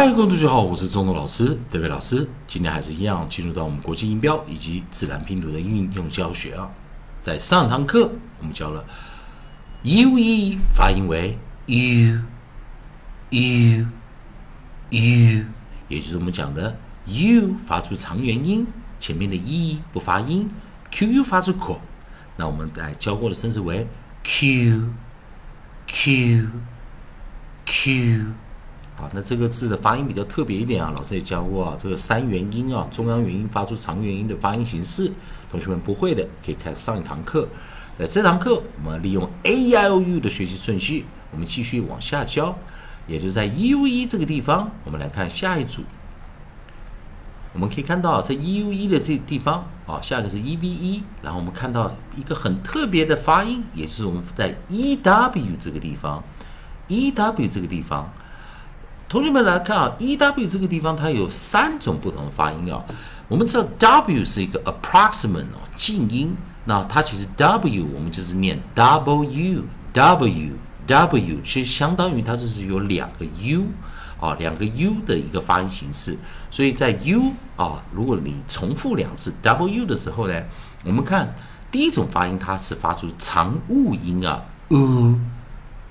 嗨，各位同学好，我是中东老师，德伟老师。今天还是一样，进入到我们国际音标以及自然拼读的应用教学啊。在上堂课，我们教了 u e 发音为 u u u，也就是我们讲的 u 发出长元音，前面的 e 不发音，q u 发出口。那我们来教过的生词为 q q q。啊，那这个字的发音比较特别一点啊，老师也教过啊，这个三元音啊，中央元音发出长元音的发音形式，同学们不会的可以开始上一堂课。在这堂课，我们利用 a i o u 的学习顺序，我们继续往下教，也就在 u e 这个地方，我们来看下一组。我们可以看到在 u e 的这地方啊，下一个是 e v e，然后我们看到一个很特别的发音，也就是我们在 e w 这个地方，e w 这个地方。同学们来看啊，e w 这个地方它有三种不同的发音啊。我们知道 w 是一个 approximate 哦，静音。那它其实 w 我们就是念 w w w，其实相当于它就是有两个 u 啊，两个 u 的一个发音形式。所以在 u 啊，如果你重复两次 w 的时候呢，我们看第一种发音它是发出长物音啊，u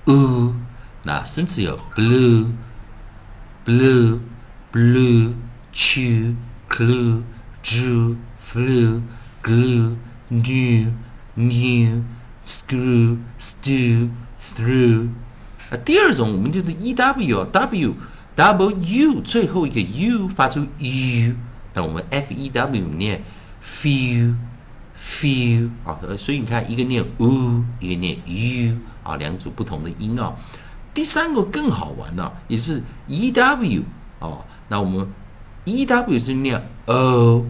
u，那甚至有 blue。Blue, blue, chew, clue, drew, flew, glue, new, new, screw, stew, through。啊，第二种我们就是 e w w w 最后一个 u 发出 u，那我们 f e w 念 few few 啊，所以你看一个念 u，一个念 u 啊，两组不同的音啊。第三个更好玩了，也是 e w 哦，那我们 e w 是念 o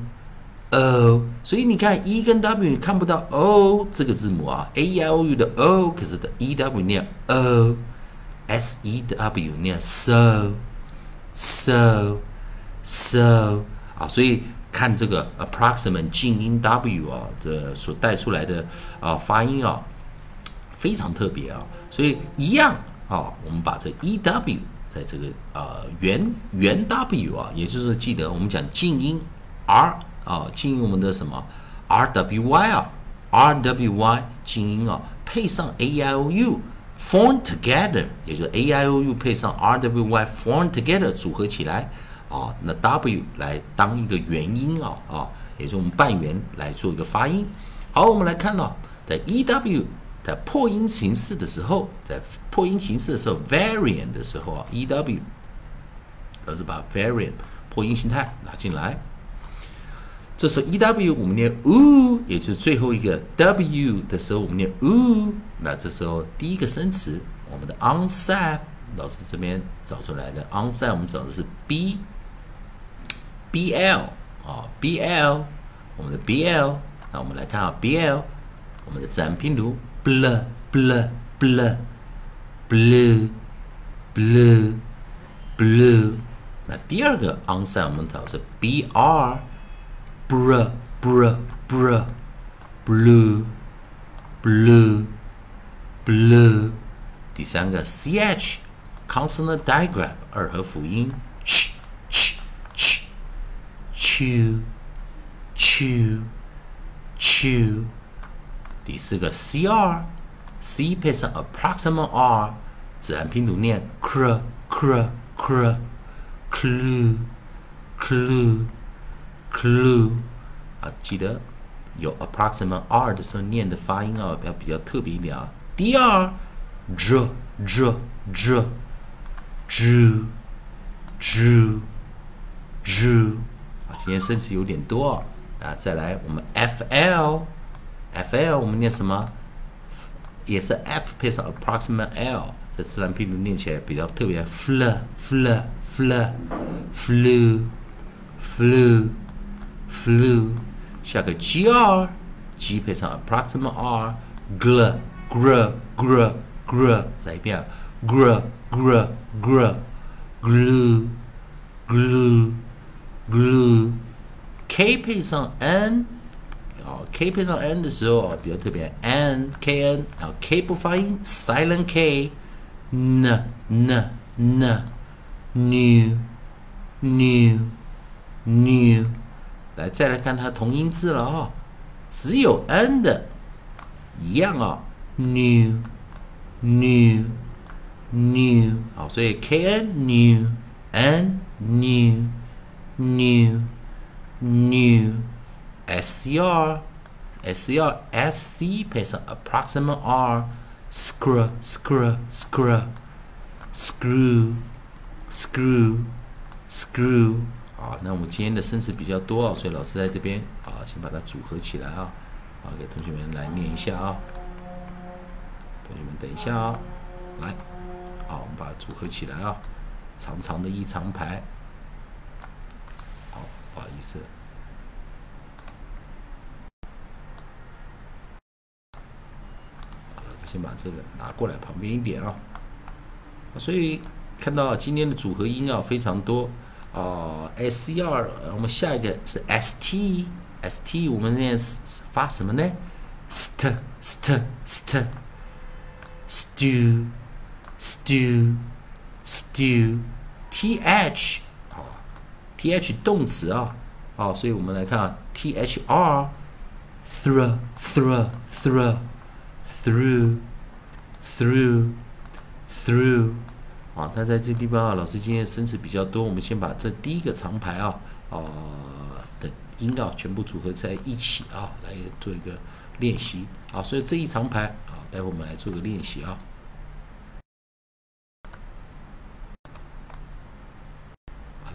o，所以你看 e 跟 w 你看不到 o 这个字母啊，a i o u 的 o，可是的 e w 念 o，s e w 念 so so so 啊，所以看这个 approximate 静音 w 啊的所带出来的啊发音啊，非常特别啊，所以一样。啊，我们把这 e w 在这个呃元元 w 啊，也就是记得我们讲静音 r 啊，静音我们的什么 r w y 啊，r w y 静音啊，配上 a i o u form together，也就是 a i o u 配上 r w y form together 组合起来啊，那 w 来当一个元音啊啊，也就我们半元来做一个发音。好，我们来看到在 e w。在破音形式的时候，在破音形式的时候，variant 的时候啊，e w，而是把 variant 破音形态拿进来。这时候 e w 我们念 u，也就是最后一个 w 的时候，我们念 u。那这时候第一个生词，我们的 onset，老师这边找出来的 onset，我们找的是 b b l 啊 b l，我们的 b l。那我们来看啊 b l，我们的自然拼读。bl bl bl blue blue blue 那第二个 onset 我们导是 br br br br blue blue blue 第三个 ch consonant digraph 二合辅音 ch ch ch chew chew chew 第四个 c r，c 配上 approximate r，自然拼读念 cr cr cr clue clue clue 啊，记得有 approximate r 的时候念的发音啊，要比较特别一点啊。第二 dr dr dr drew drew drew 啊，今天生词有点多啊，再来我们 f l。F l 我们念什么？也是 f 配上 approximate l，这自然拼读念起来比较特别。fl fl fl flu flu flu，下个 gr，g 配上 approximate r，gr gr gr gr，再一遍 gr gr gr glue glue glue，k 配上 n。哦，k 配上 n 的时候比较特别，n k n，然后 k 不发音，silent k，n n n，new new，new，来再来看它同音字了啊，只有 n 的，一样啊，new，new，new，好，所以 k n new n new new new s c r s c r s c 配上 approximate r screw screw screw screw screw screw 啊，那我们今天的生词比较多啊，所以老师在这边啊，先把它组合起来啊，啊，给同学们来念一下啊。同学们等一下啊，来，好，我们把它组合起来啊，长长的一长排。好，不好意思。先把这个拿过来旁边一点啊，所以看到今天的组合音啊非常多啊，s c r，我们下一个是 s t s t，我们念发什么呢？st st st，stew stew stew，t h，好，t h 动词啊，哦，所以我们来看啊 thr thr thr TH。Through through through 啊，那在这地方啊，老师今天生词比较多，我们先把这第一个长排啊，呃的音啊全部组合在一起啊，来做一个练习啊。所以这一长排啊，待会我们来做个练习。啊，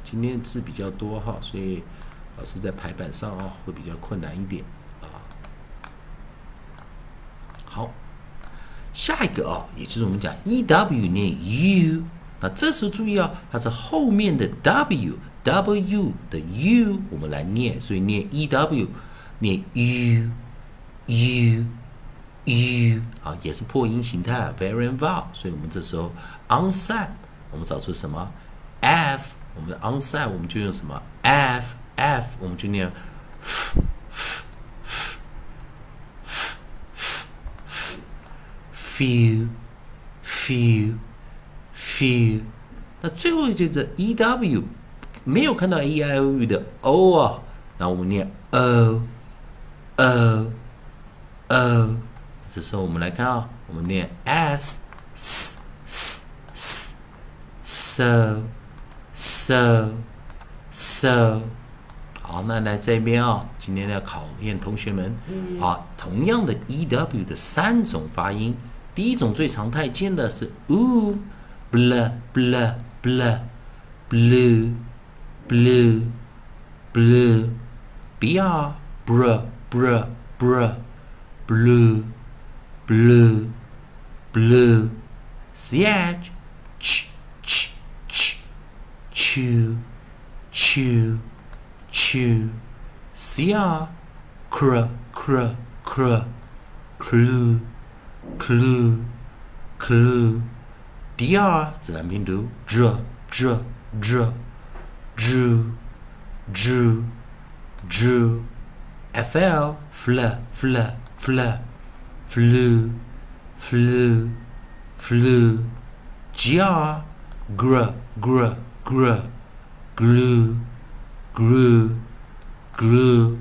今天字比较多哈，所以老师在排版上啊会比较困难一点。好，下一个啊，也就是我们讲 e w 念 u，那这时候注意啊，它是后面的 w w 的 u 我们来念，所以念 e w 念 u u u 啊，也是破音形态 v a r i a n vowel，所以我们这时候 on side 我们找出什么 f，我们的 on side 我们就用什么 f f，我们就念。Feel feel feel，那最后就是 e w，没有看到 e i o u 的 o 啊，那我们念 o o o，这时候我们来看啊，我们念 s s s s so so so，好，那来这边啊，今天要考验同学们。啊，同样的 e w 的三种发音。第一种最常态见的是 u bl bl bl blue blue blue br br br br blue blue blue ch ch ch ch ch chew chew cr cr cr cr clue clue clue dr 自然拼读 dr dr dr drew drew drew fl fl fl fl flew flew flew gr gr gr gr glue grew glue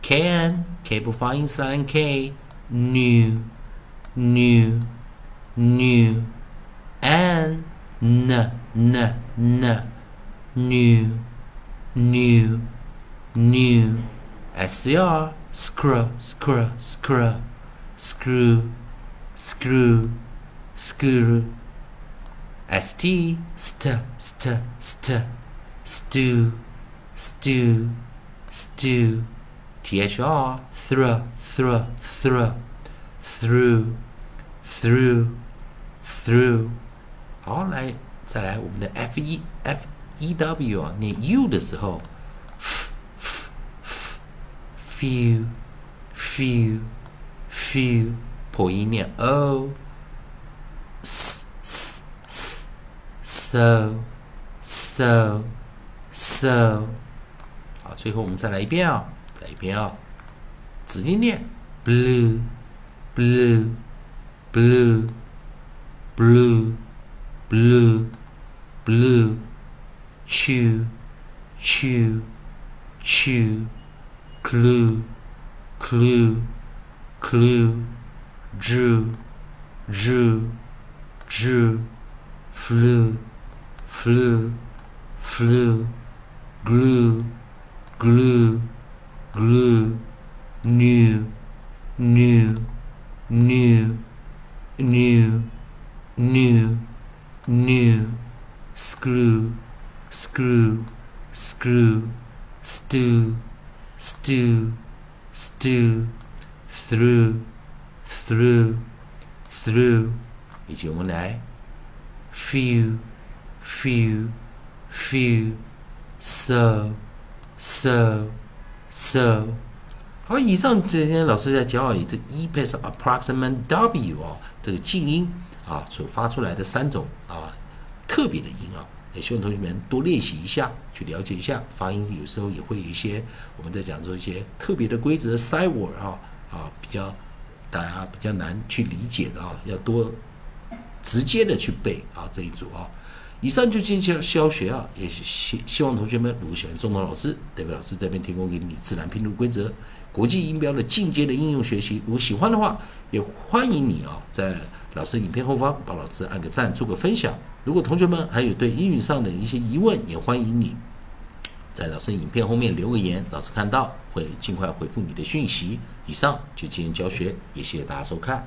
can k 不发音三 k new new new and n n n. New new new. Scr screw screw screw. Screw screw screw. St st st st. Stew stew stew. Thr through through through through through through，好，来再来我们的 f e f e w 啊，念 u 的时候，f f f few few few，破音念 o s s s so so so，好，最后我们再来一遍啊，再一遍啊，直接念 blue blue blue, blue, blue, blue, chew, chew, chew, clue, clue, clue, drew, drew, drew, flew, flew, flew, glue, glue, glue, new, new, new, new, new, new, screw, screw, screw, stew, stew, stew, through, through, through. 이제 오나이. few, few, few, so, so, so. 好，以上这些老师在教你这 e p a s approximate w 啊，这个静音啊所发出来的三种啊特别的音啊，也希望同学们多练习一下，去了解一下发音，有时候也会有一些我们在讲说一些特别的规则 side word 啊啊比较大家比较难去理解的啊，要多直接的去背啊这一组啊。以上就进行教学啊，也希希望同学们如果喜欢中东老师，代表老师这边提供给你自然拼读规则、国际音标的进阶的应用学习。如果喜欢的话，也欢迎你啊，在老师影片后方帮老师按个赞，做个分享。如果同学们还有对英语上的一些疑问，也欢迎你在老师影片后面留个言，老师看到会尽快回复你的讯息。以上就进行教学，也谢谢大家收看。